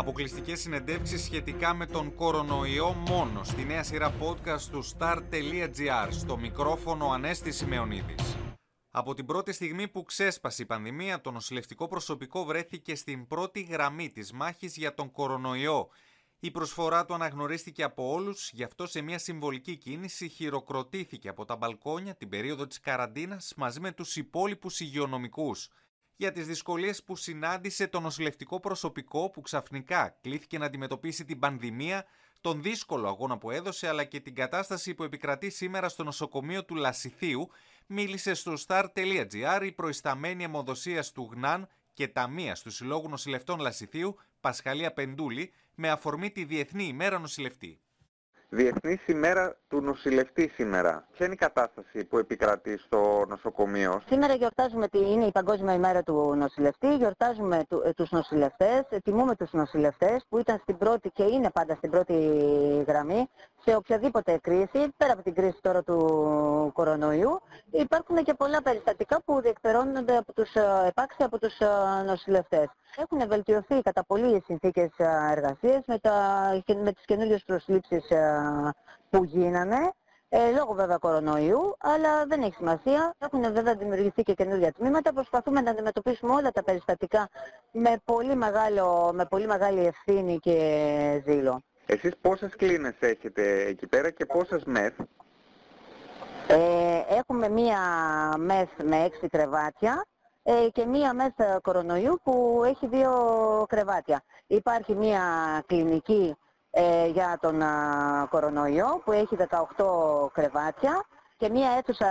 Αποκλειστικές συνεντεύξεις σχετικά με τον κορονοϊό μόνο στη νέα σειρά podcast του star.gr στο μικρόφωνο Ανέστη Σημεωνίδης. Από την πρώτη στιγμή που ξέσπασε η πανδημία, το νοσηλευτικό προσωπικό βρέθηκε στην πρώτη γραμμή της μάχης για τον κορονοϊό. Η προσφορά του αναγνωρίστηκε από όλους, γι' αυτό σε μια συμβολική κίνηση χειροκροτήθηκε από τα μπαλκόνια την περίοδο της καραντίνας μαζί με τους υπόλοιπους υγειονομικούς για τις δυσκολίες που συνάντησε το νοσηλευτικό προσωπικό που ξαφνικά κλήθηκε να αντιμετωπίσει την πανδημία, τον δύσκολο αγώνα που έδωσε αλλά και την κατάσταση που επικρατεί σήμερα στο νοσοκομείο του Λασιθίου, μίλησε στο star.gr η προϊσταμένη αιμοδοσίας του ΓΝΑΝ και ταμεία του Συλλόγους Νοσηλευτών Λασιθίου, Πασχαλία Πεντούλη, με αφορμή τη Διεθνή ημέρα νοσηλευτή. Διεθνής ημέρα του νοσηλευτή σήμερα. Ποια είναι η κατάσταση που επικρατεί στο νοσοκομείο; Σήμερα γιορτάζουμε ότι είναι η Παγκόσμια ημέρα του νοσηλευτή, γιορτάζουμε του, ε, τους νοσηλευτές, τιμούμε τους νοσηλευτές που ήταν στην πρώτη και είναι πάντα στην πρώτη γραμμή σε οποιαδήποτε κρίση, πέρα από την κρίση τώρα του κορονοϊού, υπάρχουν και πολλά περιστατικά που διεκπερώνονται από τους ε, επάξια από τους ε, νοσηλευτές. Έχουν βελτιωθεί κατά πολύ οι συνθήκες εργασίας με, τα, με τις καινούργιες προσλήψεις που γίνανε, ε, λόγω βέβαια κορονοϊού, αλλά δεν έχει σημασία. Έχουν βέβαια δημιουργηθεί και καινούργια τμήματα. Προσπαθούμε να αντιμετωπίσουμε όλα τα περιστατικά με πολύ, μεγάλο, με πολύ μεγάλη ευθύνη και ζήλο. Εσείς πόσες κλίνες έχετε εκεί πέρα και πόσες μεθ; Ε, έχουμε μία μεθ με έξι κρεβάτια ε, και μία μεθ κορονοϊού που έχει δύο κρεβάτια. Υπάρχει μία κλινική ε, για τον κορονοϊό που έχει 18 κρεβάτια και μία αίθουσα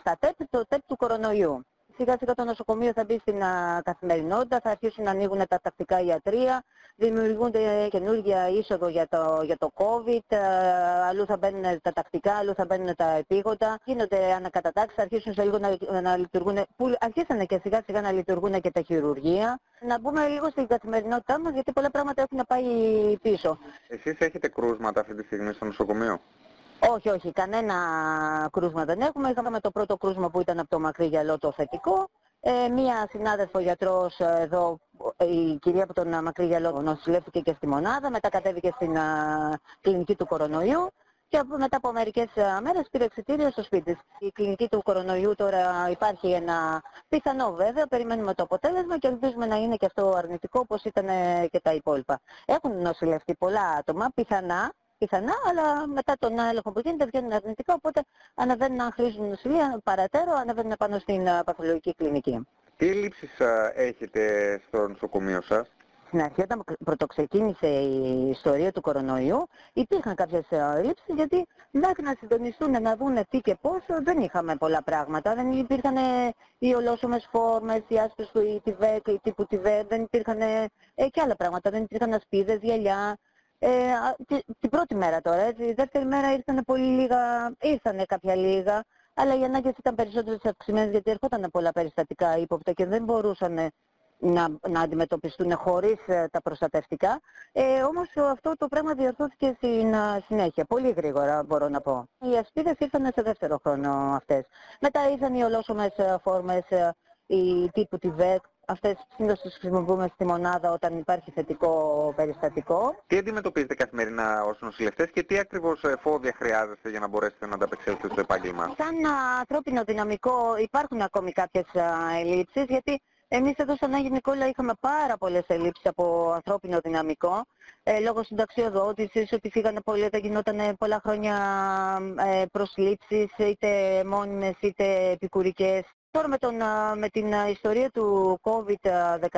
στα ΤΕΠ, το ΤΕΠ του κορονοϊού. Σιγά σιγά το νοσοκομείο θα μπει στην α, καθημερινότητα, θα αρχίσουν να ανοίγουν τα τακτικά ιατρία, δημιουργούνται καινούργια είσοδο για το, για το COVID, αλλού θα μπαίνουν τα τακτικά, αλλού θα μπαίνουν τα επίγοντα. Γίνονται ανακατατάξεις, θα αρχίσουν σε λίγο να, να λειτουργούν, που αρχίσανε και σιγά σιγά να λειτουργούν και τα χειρουργεία. Να μπούμε λίγο στην καθημερινότητά μας, γιατί πολλά πράγματα έχουν πάει πίσω. Εσείς έχετε κρούσματα αυτή τη στιγμή στο νοσοκομείο; Όχι, όχι, κανένα κρούσμα δεν έχουμε. Είχαμε το πρώτο κρούσμα που ήταν από το μακρύ γυαλό το θετικό. Ε, μία συνάδελφο γιατρός εδώ, η κυρία από τον μακρύ γυαλό νοσηλεύτηκε και στη μονάδα, μετά κατέβηκε στην α, κλινική του κορονοϊού και μετά από μερικές μέρες πήρε εξητήριο στο σπίτι της. Η κλινική του κορονοϊού τώρα υπάρχει ένα πιθανό βέβαια, περιμένουμε το αποτέλεσμα και ελπίζουμε να είναι και αυτό αρνητικό όπως ήταν και τα υπόλοιπα. Έχουν νοσηλευτεί πολλά άτομα, πιθανά, πιθανά, αλλά μετά τον έλεγχο που γίνεται βγαίνουν αρνητικά, οπότε ανεβαίνουν αν χρήζουν νοσηλεία παρατέρω, ανεβαίνουν πάνω στην παθολογική κλινική. Τι λήψεις έχετε στο νοσοκομείο σας; Στην αρχή όταν πρωτοξεκίνησε η ιστορία του κορονοϊού υπήρχαν κάποιες λήψεις γιατί μέχρι να συντονιστούν να δουν τι και πώς δεν είχαμε πολλά πράγματα. Δεν υπήρχαν οι ολόσωμες φόρμες, οι άσπρες του η ΤΙΒΕΚ, η τύπου ΤΙΒΕ, δεν υπήρχαν ε, και άλλα πράγματα. Δεν υπήρχαν ασπίδες, γυαλιά, ε, την πρώτη μέρα τώρα, έτσι. Η δεύτερη μέρα ήρθαν πολύ λίγα, ήρθανε κάποια λίγα, αλλά οι ανάγκες ήταν περισσότερες αυξημένες γιατί έρχονταν πολλά περιστατικά ύποπτα και δεν μπορούσαν να, να αντιμετωπιστούν χωρίς ε, τα προστατευτικά. Ε, όμως αυτό το πράγμα διορθώθηκε στην συνέχεια, πολύ γρήγορα μπορώ να πω. Οι ασπίδες ήρθαν σε δεύτερο χρόνο αυτές. Μετά ήρθαν οι ολόσωμες ε, φόρμες, ε, οι τύπου ΒΕΚ, Αυτές συνήθως τις χρησιμοποιούμε στη μονάδα όταν υπάρχει θετικό περιστατικό. Τι αντιμετωπίζετε καθημερινά ως νοσηλευτές και τι ακριβώς εφόδια χρειάζεστε για να μπορέσετε να ανταπεξέλθετε στο επάγγελμα. Σαν ανθρώπινο δυναμικό υπάρχουν ακόμη κάποιες ελλείψεις γιατί εμείς εδώ σαν Άγιο Νικόλα είχαμε πάρα πολλές ελλείψεις από ανθρώπινο δυναμικό ε, λόγω συνταξιοδότησης, ότι φύγανε πολλοί, δεν γινόταν πολλά χρόνια ε, προσλήψεις, είτε μόνιμες είτε επικουρικές. Τώρα με, τον, με την ιστορία του COVID-19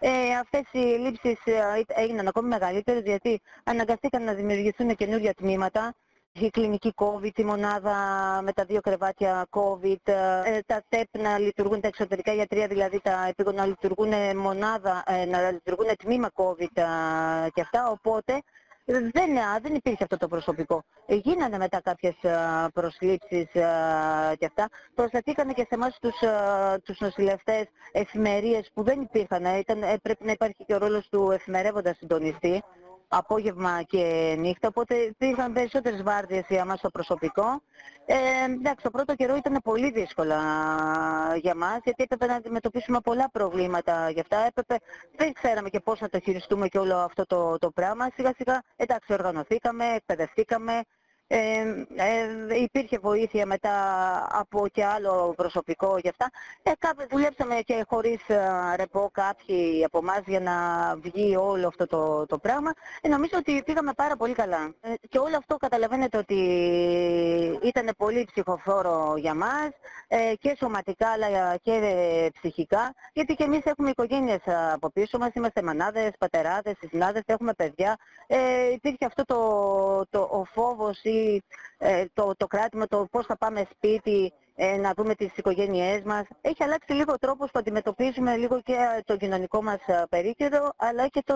ε, αυτές οι λήψεις έγιναν ακόμη μεγαλύτερες γιατί αναγκαστήκαν να δημιουργηθούν καινούργια τμήματα. Η κλινική COVID, η μονάδα με τα δύο κρεβάτια COVID, ε, τα ΤΕΠ να λειτουργούν τα εξωτερικά ιατρία, δηλαδή τα επίγωνα να λειτουργούν μονάδα, ε, να λειτουργούν τμήμα COVID και αυτά, οπότε δεν, δεν υπήρχε αυτό το προσωπικό. Γίνανε μετά κάποιες προσλήψεις και αυτά. Προσταθήκανε και σε εμάς τους, τους νοσηλευτές εφημερίες που δεν υπήρχαν. Ήταν, πρέπει να υπάρχει και ο ρόλος του εφημερεύοντα συντονιστή απόγευμα και νύχτα, οπότε υπήρχαν περισσότερες βάρδιες για μας το προσωπικό. Ε, εντάξει, το πρώτο καιρό ήταν πολύ δύσκολα για μας, γιατί έπρεπε να αντιμετωπίσουμε πολλά προβλήματα γι' αυτά. Έπρεπε, δεν ξέραμε και πώς να το χειριστούμε και όλο αυτό το, το πράγμα. Σιγά σιγά, εντάξει, οργανωθήκαμε, εκπαιδευτήκαμε, ε, ε, υπήρχε βοήθεια μετά από και άλλο προσωπικό γι' αυτά. Ε, δουλέψαμε και χωρίς ε, ρεπό κάποιοι από εμάς για να βγει όλο αυτό το, το πράγμα. Ε, νομίζω ότι πήγαμε πάρα πολύ καλά. Ε, και όλο αυτό καταλαβαίνετε ότι ήταν πολύ ψυχοφόρο για μας ε, και σωματικά αλλά και ψυχικά γιατί και εμείς έχουμε οικογένειες από πίσω μας, είμαστε μανάδες, πατεράδες, συνάδες, έχουμε παιδιά. Ε, υπήρχε αυτό το, το, ο φόβος ε, το, το κράτημα, το πώς θα πάμε σπίτι, ε, να δούμε τις οικογένειές μας. Έχει αλλάξει λίγο ο τρόπος που αντιμετωπίζουμε λίγο και το κοινωνικό μας ε, περίκαιρο, αλλά και το,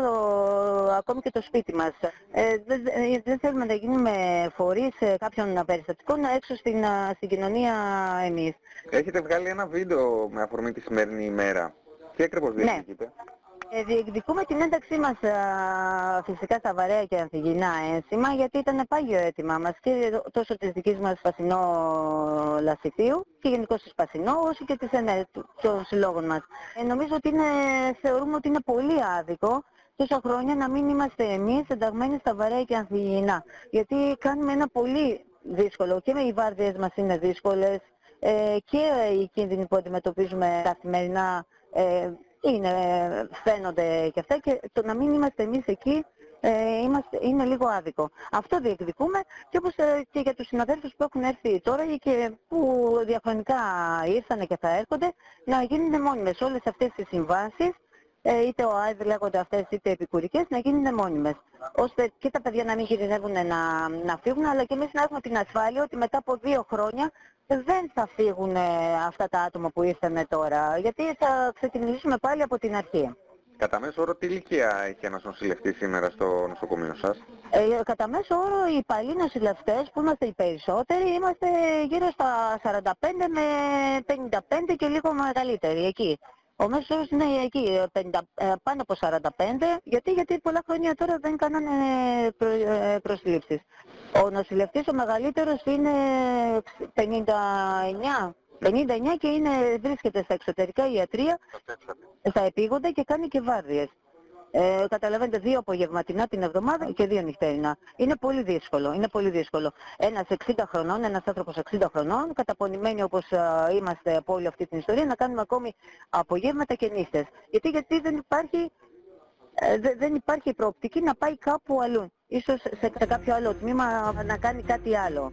ακόμη και το σπίτι μας. Ε, δεν, δεν θέλουμε να γίνουμε φορείς κάποιων περιστατικών έξω στην, στην κοινωνία εμείς. Έχετε βγάλει ένα βίντεο με αφορμή τη σημερινή ημέρα. Τι ακριβώς ναι. διεκδικείτε. Ε, διεκδικούμε την ένταξή μας φυσικά στα βαρέα και ανθυγινά ένσημα γιατί ήταν πάγιο αίτημα μας και τόσο της δικής μας Σπασινό Λασιτίου και γενικώς της Σπασινό όσο και της ΕΝΕ, των συλλόγων μας. Ε, νομίζω ότι είναι, θεωρούμε ότι είναι πολύ άδικο τόσα χρόνια να μην είμαστε εμείς ενταγμένοι στα βαρέα και ανθυγινά. Γιατί κάνουμε ένα πολύ δύσκολο και με οι βάρδιες μας είναι δύσκολες ε, και οι κίνδυνοι που αντιμετωπίζουμε καθημερινά ε, είναι, φαίνονται και αυτά και το να μην είμαστε εμείς εκεί ε, είμαστε, είναι λίγο άδικο. Αυτό διεκδικούμε και όπως ε, και για τους συναδέλφους που έχουν έρθει τώρα και που διαχρονικά ήρθαν και θα έρχονται να γίνουν μόνιμες όλες αυτές τις συμβάσεις ε, είτε ο ΑΕΔ λέγονται αυτές είτε επικουρικές, να γίνουν μόνιμες. Ώστε και τα παιδιά να μην κινδυνεύουν να, να φύγουν, αλλά και εμείς να έχουμε την ασφάλεια ότι μετά από δύο χρόνια δεν θα φύγουν αυτά τα άτομα που ήρθαν τώρα, γιατί θα ξεκινήσουμε πάλι από την αρχή. Κατά μέσο όρο τι ηλικία έχει ένας νοσηλευτής σήμερα στο νοσοκομείο σας; Ε, κατά μέσο όρο οι παλιοί νοσηλευτές που είμαστε οι περισσότεροι είμαστε γύρω στα 45 με 55 και λίγο μεγαλύτεροι εκεί. Ο μέσος όρος είναι εκεί, 50, ε, πάνω από 45, γιατί, γιατί πολλά χρόνια τώρα δεν κάνανε προ, ε, προσλήψεις. Ο νοσηλευτής ο μεγαλύτερος είναι 59, 59 και είναι, βρίσκεται στα εξωτερικά ιατρία, στα επίγοντα και κάνει και βάρδιες. Ε, καταλαβαίνετε δύο απογευματινά την εβδομάδα και δύο νυχτερινά. Είναι πολύ δύσκολο. Είναι πολύ δύσκολο. Ένας 60 χρονών, ένας άνθρωπος 60 χρονών, καταπονημένοι όπως είμαστε από όλη αυτή την ιστορία, να κάνουμε ακόμη απογεύματα και νύχτες. Γιατί, γιατί δεν υπάρχει ε, δεν υπάρχει προοπτική να πάει κάπου αλλού. Ίσως σε, σε κάποιο άλλο τμήμα να κάνει κάτι άλλο.